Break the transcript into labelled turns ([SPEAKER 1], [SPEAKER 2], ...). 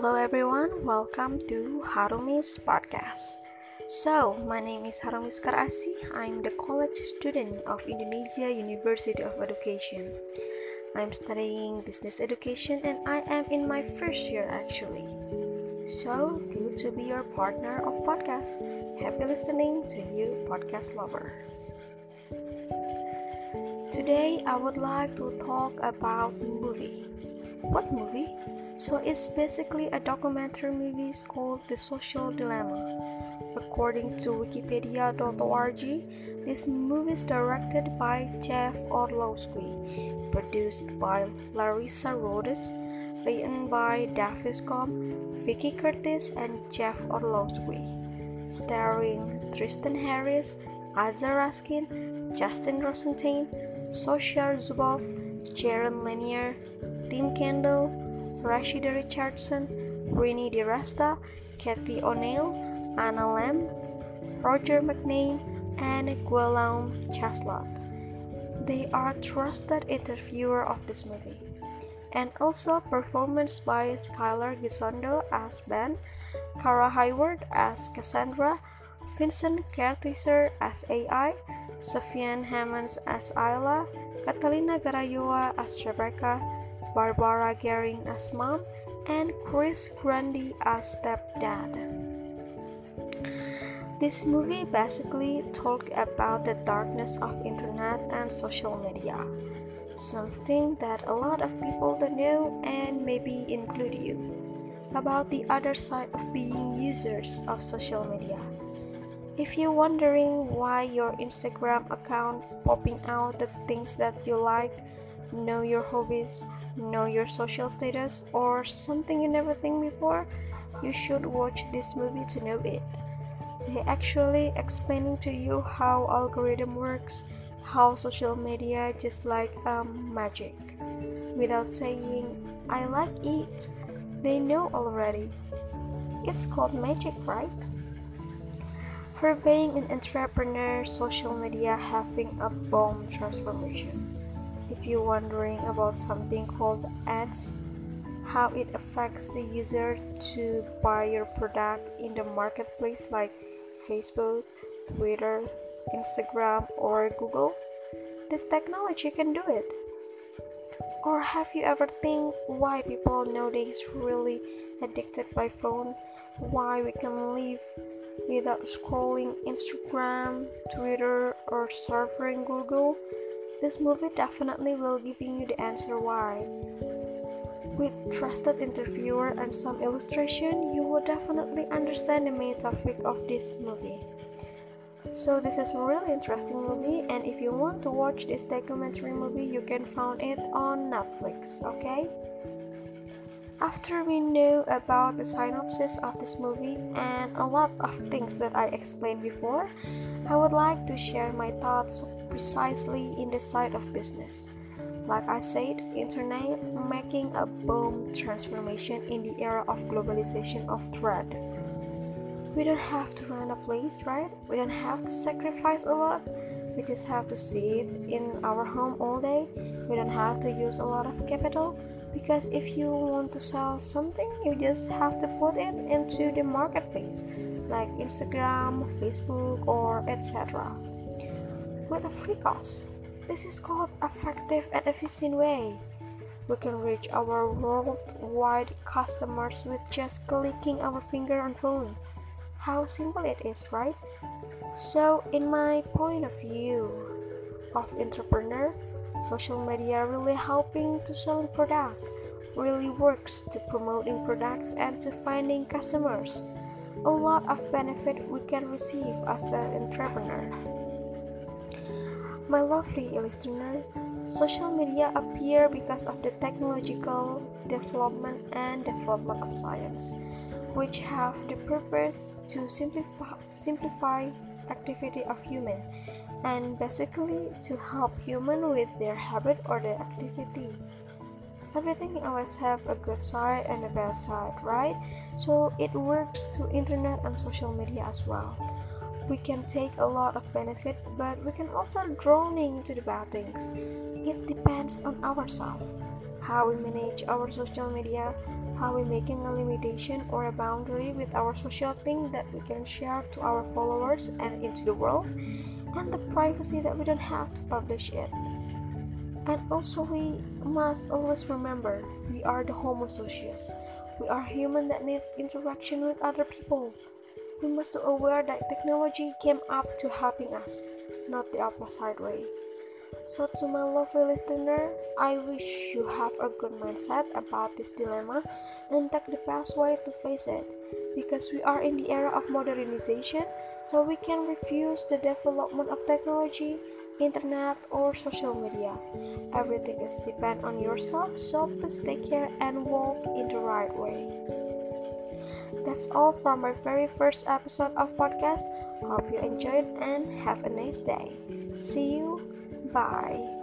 [SPEAKER 1] Hello everyone, welcome to Harumi's podcast. So, my name is Harumis Karasi. I'm the college student of Indonesia University of Education. I'm studying business education and I am in my first year actually. So, good to be your partner of podcast. Happy listening to you, podcast lover. Today, I would like to talk about movie. What movie? So it's basically a documentary movie called The Social Dilemma. According to wikipedia.org, this movie is directed by Jeff Orlowski, produced by Larissa Rhodes, written by Davis Coombe, Vickie Curtis, and Jeff Orlowski, starring Tristan Harris, Aza Raskin, Justin Rosenstein, Soshar Zuboff, Jaron Lanier, Tim Kendall, Rashida Richardson, Renée DiResta, Cathy O'Neil, Anna Lamb, Roger McNeil, and Guillaume Chaslot. They are trusted interviewer of this movie. And also performance by Skyler Gisondo as Ben, Kara Hayward as Cassandra, Vincent Kartheiser as AI, Sofian Hammons as Isla, Catalina Garayoa as Rebecca, Barbara Gehring as mom, and Chris Grundy as stepdad. This movie basically talk about the darkness of internet and social media, something that a lot of people don't know and maybe include you, about the other side of being users of social media. If you're wondering why your Instagram account popping out the things that you like, know your hobbies, know your social status, or something you never think before, you should watch this movie to know it. They actually explaining to you how algorithm works, how social media just like um, magic. Without saying I like it, they know already. It's called magic, right? For being an entrepreneur, social media having a bomb transformation. If you're wondering about something called ads, how it affects the user to buy your product in the marketplace like Facebook, Twitter, Instagram, or Google, the technology can do it. Or have you ever think why people nowadays really addicted by phone? Why we can live without scrolling Instagram, Twitter, or surfing Google, this movie definitely will giving you the answer why. With trusted interviewer and some illustration, you will definitely understand the main topic of this movie. So this is a really interesting movie and if you want to watch this documentary movie, you can find it on Netflix, okay? After we know about the synopsis of this movie and a lot of things that I explained before, I would like to share my thoughts precisely in the side of business. Like I said, internet making a boom transformation in the era of globalization of thread. We don't have to run a place, right? We don't have to sacrifice a lot. We just have to sit in our home all day. We don't have to use a lot of capital because if you want to sell something you just have to put it into the marketplace like instagram facebook or etc with a free cost. This is called effective and efficient way. We can reach our worldwide customers with just clicking our finger on phone how simple it is right? So in my point of view of entrepreneur social media really helping to selling product really works to promoting products and to finding customers. A lot of benefit we can receive as an entrepreneur. My lovely listener social media appear because of the technological development and development of science which have the purpose to simplify, simplify activity of human and basically to help human with their habit or their activity. Everything always have a good side and a bad side right? So it works to internet and social media as well. We can take a lot of benefit but we can also drowning into the bad things. It depends on ourselves how we manage our social media, how we making a limitation or a boundary with our social thing that we can share to our followers and into the world, and the privacy that we don't have to publish it. And also we must always remember we are the homo socius. We are human that needs interaction with other people. We must be aware that technology came up to helping us, not the opposite way. So, to my lovely listener, I wish you have a good mindset about this dilemma and take the best way to face it. Because we are in the era of modernization, so we can refuse the development of technology, internet, or social media. Everything is depend on yourself, so please take care and walk in the right way. That's all for my very first episode of podcast. Hope you enjoyed and have a nice day. See you Bye.